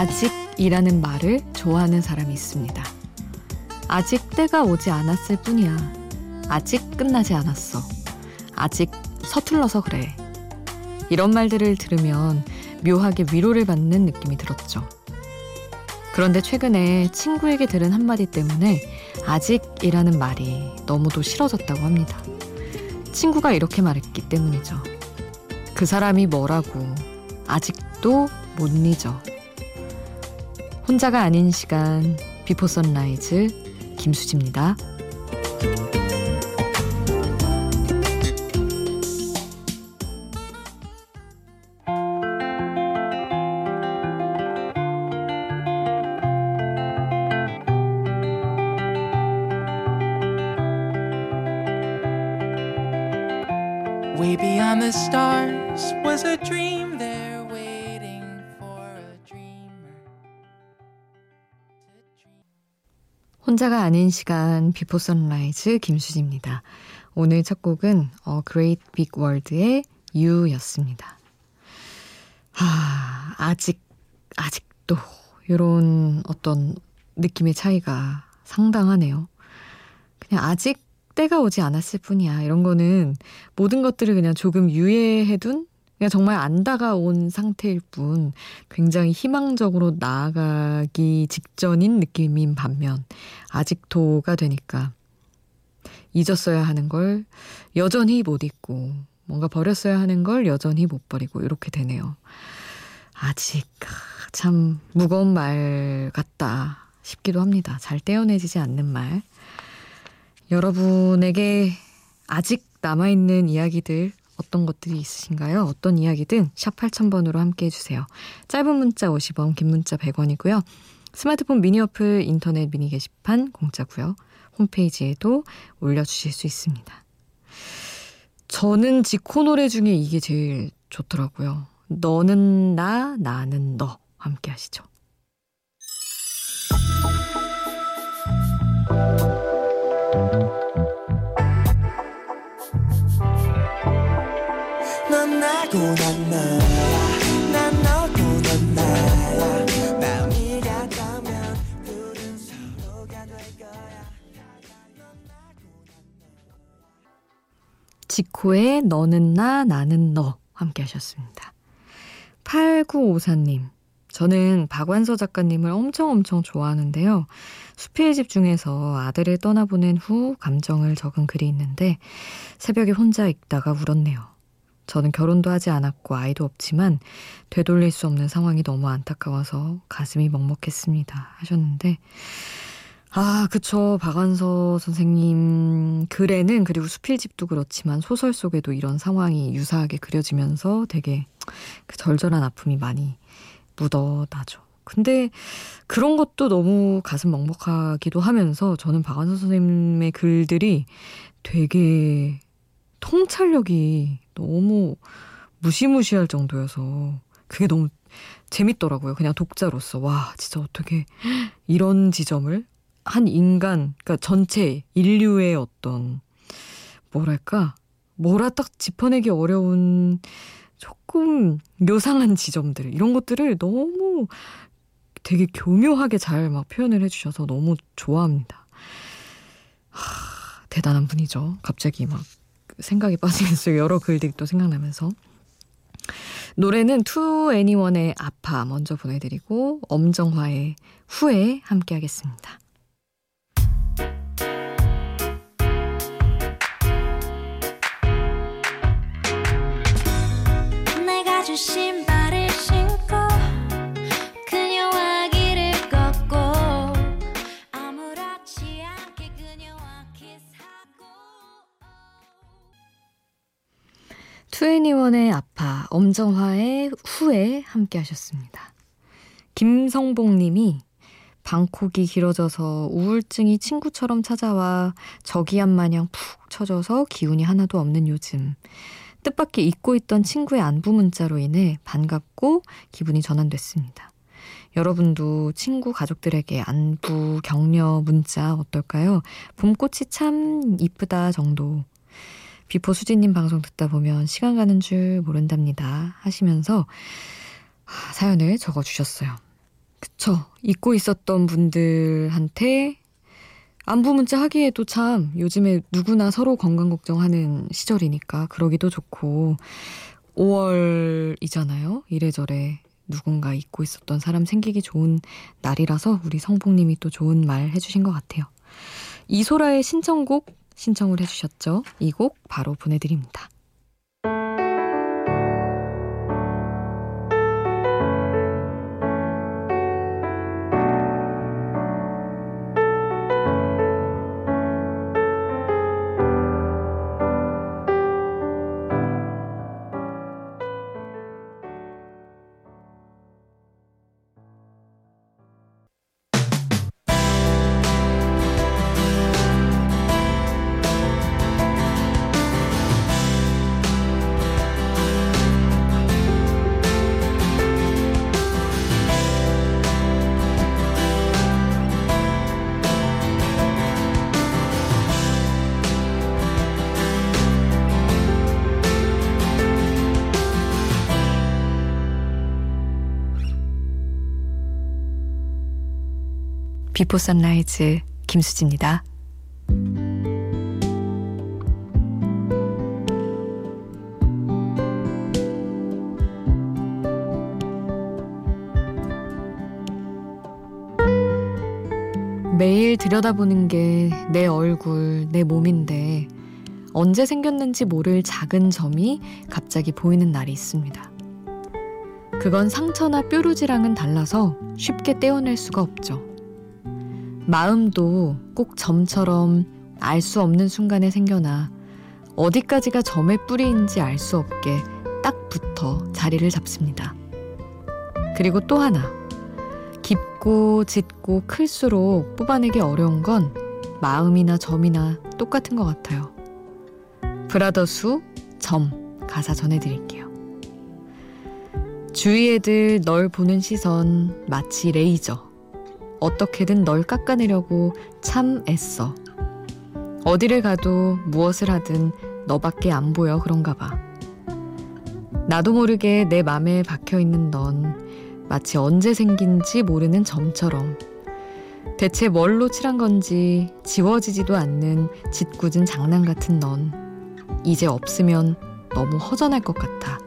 아직이라는 말을 좋아하는 사람이 있습니다. 아직 때가 오지 않았을 뿐이야. 아직 끝나지 않았어. 아직 서툴러서 그래. 이런 말들을 들으면 묘하게 위로를 받는 느낌이 들었죠. 그런데 최근에 친구에게 들은 한마디 때문에 아직이라는 말이 너무도 싫어졌다고 합니다. 친구가 이렇게 말했기 때문이죠. 그 사람이 뭐라고 아직도 못 잊어. 혼자가 아닌 시간 비포 선라이즈 김수지입니다. Way beyond the stars was a dream 혼자가 아닌 시간 비포 선라이즈 김수지입니다. 오늘 첫 곡은 어 그레이트 빅 월드의 You였습니다. 아, 아직 아직도 이런 어떤 느낌의 차이가 상당하네요. 그냥 아직 때가 오지 않았을 뿐이야. 이런 거는 모든 것들을 그냥 조금 유예해둔 그냥 정말 안 다가온 상태일 뿐 굉장히 희망적으로 나아가기 직전인 느낌인 반면 아직도가 되니까 잊었어야 하는 걸 여전히 못 잊고 뭔가 버렸어야 하는 걸 여전히 못 버리고 이렇게 되네요. 아직 참 무거운 말 같다 싶기도 합니다. 잘 떼어내지지 않는 말. 여러분에게 아직 남아있는 이야기들 어떤 것들이 있으신가요? 어떤 이야기든 샵 8000번으로 함께 해주세요. 짧은 문자 50원, 긴 문자 100원이고요. 스마트폰 미니 어플 인터넷 미니 게시판 공짜고요. 홈페이지에도 올려주실 수 있습니다. 저는 지코 노래 중에 이게 제일 좋더라고요. 너는 나, 나는 너 함께 하시죠. 지코의 너는 나 나는 너 함께 하셨습니다. 8954님 저는 박완서 작가님을 엄청 엄청 좋아하는데요. 수필 집 중에서 아들을 떠나보낸 후 감정을 적은 글이 있는데 새벽에 혼자 읽다가 울었네요. 저는 결혼도 하지 않았고 아이도 없지만 되돌릴 수 없는 상황이 너무 안타까워서 가슴이 먹먹했습니다. 하셨는데 아, 그쵸. 박완서 선생님 글에는 그리고 수필집도 그렇지만 소설 속에도 이런 상황이 유사하게 그려지면서 되게 그 절절한 아픔이 많이 묻어나죠. 근데 그런 것도 너무 가슴 먹먹하기도 하면서 저는 박완서 선생님의 글들이 되게 통찰력이 너무 무시무시할 정도여서 그게 너무 재밌더라고요. 그냥 독자로서. 와, 진짜 어떻게 이런 지점을 한 인간, 그러니까 전체 인류의 어떤 뭐랄까 뭐라 딱 짚어내기 어려운 조금 묘상한 지점들 이런 것들을 너무 되게 교묘하게 잘 막 표현을 해주셔서 너무 좋아합니다. 하, 대단한 분이죠. 갑자기 막 생각이 빠지면서 여러 글들이 또 생각나면서 노래는 투 애니원의 아파 먼저 보내드리고 엄정화의 후에 함께 하겠습니다. 투 애니원의 아파, 엄정화의 후에 함께 하셨습니다. 김성봉 님이 방콕이 길어져서 우울증이 친구처럼 찾아와 저기압 마냥 푹 쳐져서 기운이 하나도 없는 요즘. 뜻밖의 잊고 있던 친구의 안부 문자로 인해 반갑고 기분이 전환됐습니다. 여러분도 친구 가족들에게 안부, 격려 문자 어떨까요? 봄꽃이 참 이쁘다 정도 비포 수지님 방송 듣다 보면 시간 가는 줄 모른답니다. 하시면서 사연을 적어주셨어요. 그쵸. 잊고 있었던 분들한테 안부 문자 하기에도 참 요즘에 누구나 서로 건강 걱정하는 시절이니까 그러기도 좋고 5월이잖아요. 이래저래 누군가 잊고 있었던 사람 생기기 좋은 날이라서 우리 성봉님이 또 좋은 말 해주신 것 같아요. 이소라의 신청곡 신청을 해주셨죠. 이 곡 바로 보내드립니다. 비포 선라이즈 김수지입니다. 매일 들여다보는 게 내 얼굴, 내 몸인데 언제 생겼는지 모를 작은 점이 갑자기 보이는 날이 있습니다. 그건 상처나 뾰루지랑은 달라서 쉽게 떼어낼 수가 없죠. 마음도 꼭 점처럼 알 수 없는 순간에 생겨나 어디까지가 점의 뿌리인지 알 수 없게 딱 붙어 자리를 잡습니다. 그리고 또 하나. 깊고 짙고 클수록 뽑아내기 어려운 건 마음이나 점이나 똑같은 것 같아요. 브라더수 점 가사 전해드릴게요. 주위 애들 널 보는 시선 마치 레이저. 어떻게든 널 깎아내려고 참 애써. 어디를 가도 무엇을 하든 너밖에 안 보여 그런가 봐. 나도 모르게 내 맘에 박혀 있는 넌 마치 언제 생긴지 모르는 점처럼 대체 뭘로 칠한 건지 지워지지도 않는 짓궂은 장난 같은 넌 이제 없으면 너무 허전할 것 같아.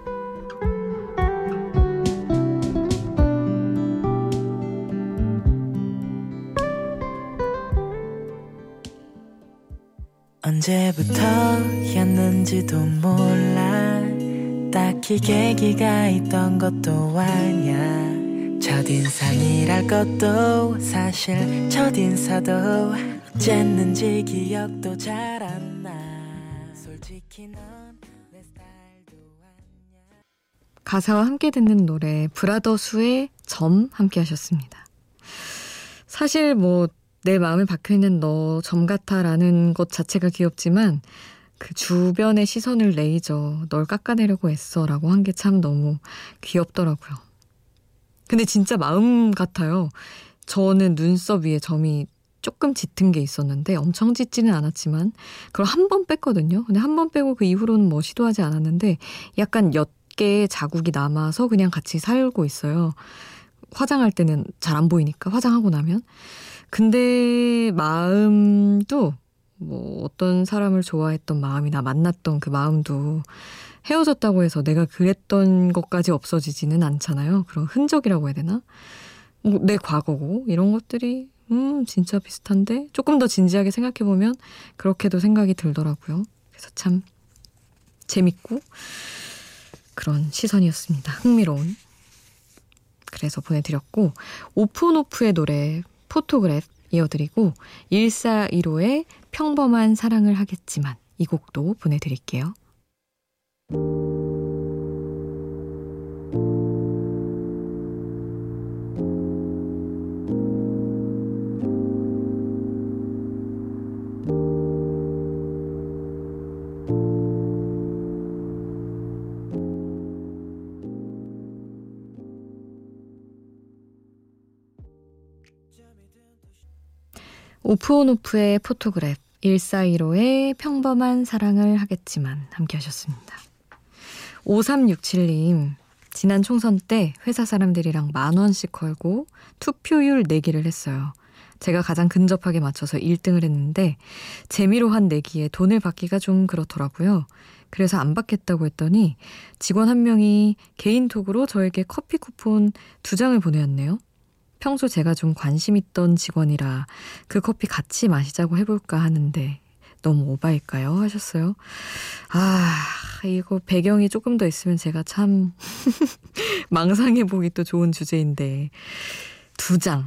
언제부터였는지도 몰라. 딱히 계기가 있던 것도 아냐 첫인상이랄 것도 사실 첫인사도 어쨌는지 기억도 잘 안 나. 솔직히 넌 내 스타일도 아냐 가사와 함께 듣는 노래 브라더수의 점 함께 하셨습니다. 사실 뭐 내 마음에 박혀있는 너 점 같아라는 것 자체가 귀엽지만 그 주변의 시선을 레이저 널 깎아내려고 애써라고 한 게 참 너무 귀엽더라고요. 근데 진짜 마음 같아요. 저는 눈썹 위에 점이 조금 짙은 게 있었는데 엄청 짙지는 않았지만 그걸 한 번 뺐거든요. 근데 한 번 빼고 그 이후로는 뭐 시도하지 않았는데 약간 옅게 자국이 남아서 그냥 같이 살고 있어요. 화장할 때는 잘 안 보이니까 화장하고 나면 근데 마음도 뭐 어떤 사람을 좋아했던 마음이나 만났던 그 마음도 헤어졌다고 해서 내가 그랬던 것까지 없어지지는 않잖아요. 그런 흔적이라고 해야 되나? 뭐 내 과거고 이런 것들이 음 진짜 비슷한데 조금 더 진지하게 생각해 보면 그렇게도 생각이 들더라고요. 그래서 참 재밌고 그런 시선이었습니다. 흥미로운. 그래서 보내드렸고 오프온오프의 노래 Photograph 이어드리고 1415의 평범한 사랑을 하겠지만 이 곡도 보내드릴게요. 오프온오프의 photograph, 1415의 평범한 사랑을 하겠지만 함께 하셨습니다. 5367님, 지난 총선 때 회사 사람들이랑 만 원씩 걸고 투표율 내기를 했어요. 제가 가장 근접하게 맞춰서 1등을 했는데 재미로 한 내기에 돈을 받기가 좀 그렇더라고요. 그래서 안 받겠다고 했더니 직원 한 명이 개인톡으로 저에게 커피 쿠폰 두 장을 보내왔네요. 평소 제가 좀 관심 있던 직원이라 그 커피 같이 마시자고 해볼까 하는데 너무 오바일까요? 하셨어요. 아, 이거 배경이 조금 더 있으면 제가 참 망상해보기 또 좋은 주제인데. 두 장.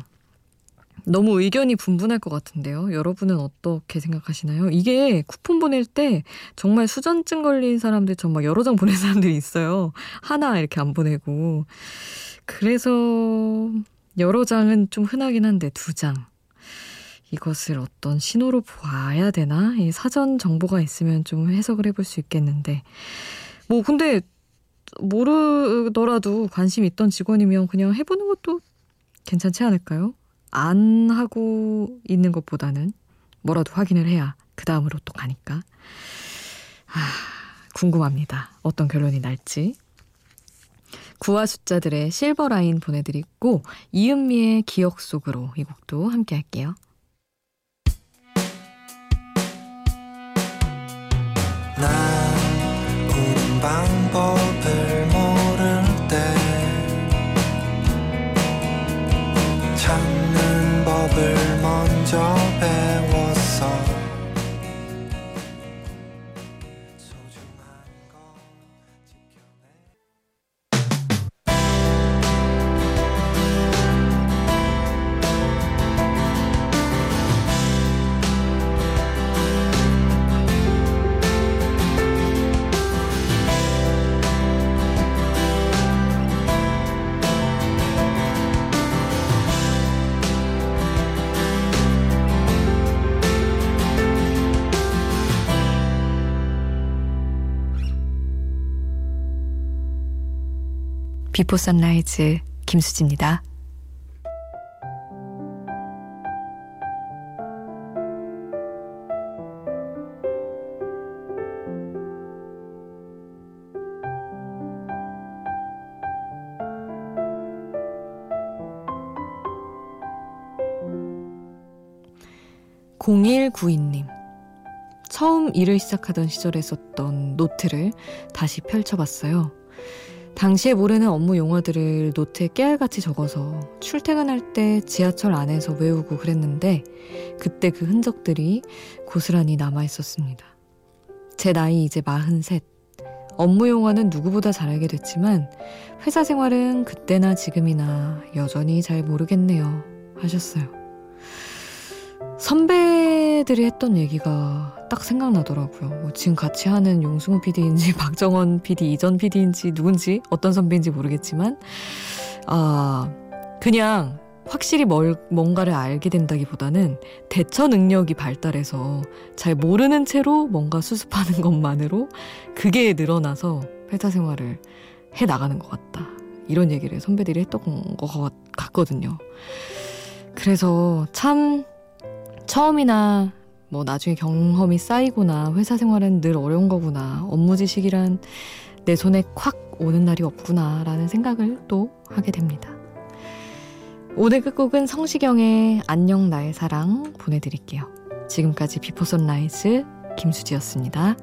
너무 의견이 분분할 것 같은데요. 여러분은 어떻게 생각하시나요? 이게 쿠폰 보낼 때 정말 수전증 걸린 사람들 정말 여러 장 보낸 사람들이 있어요. 하나 이렇게 안 보내고. 그래서 여러 장은 좀 흔하긴 한데 두 장. 이것을 어떤 신호로 봐야 되나? 이 사전 정보가 있으면 좀 해석을 해볼 수 있겠는데. 뭐, 근데 모르더라도 관심 있던 직원이면 그냥 해보는 것도 괜찮지 않을까요? 안 하고 있는 것보다는 뭐라도 확인을 해야 그 다음으로 또 가니까. 아, 궁금합니다. 어떤 결론이 날지. 구화 숫자들의 실버 라인 보내드리고 이은미의 기억 속으로 이 곡도 함께 할게요. 난 방법 비포 선라이즈 김수지입니다. (0192님) 처음 일을 시작하던 시절에 썼던 노트를 다시 펼쳐봤어요. 당시에 모르는 업무 용어들을 노트에 깨알같이 적어서 출퇴근할 때 지하철 안에서 외우고 그랬는데 그때 그 흔적들이 고스란히 남아 있었습니다. 제 나이 이제 43. 업무 용어는 누구보다 잘 알게 됐지만 회사 생활은 그때나 지금이나 여전히 잘 모르겠네요. 하셨어요. 선배들이 했던 얘기가 딱 생각나더라고요. 뭐 지금 같이 하는 용승우 PD인지 박정원 PD 이전 PD인지 누군지 어떤 선배인지 모르겠지만 아 그냥 확실히 뭘, 뭔가를 알게 된다기보다는 대처 능력이 발달해서 잘 모르는 채로 뭔가 수습하는 것만으로 그게 늘어나서 회사 생활을 해 나가는 것 같다. 이런 얘기를 선배들이 했던 것 같거든요. 그래서 참 처음이나 뭐 나중에 경험이 쌓이거나 회사 생활은 늘 어려운 거구나. 업무 지식이란 내 손에 콱 오는 날이 없구나 라는 생각을 또 하게 됩니다. 오늘 끝곡은 성시경의 안녕 나의 사랑 보내드릴게요. 지금까지 비포 선라이즈 김수지였습니다.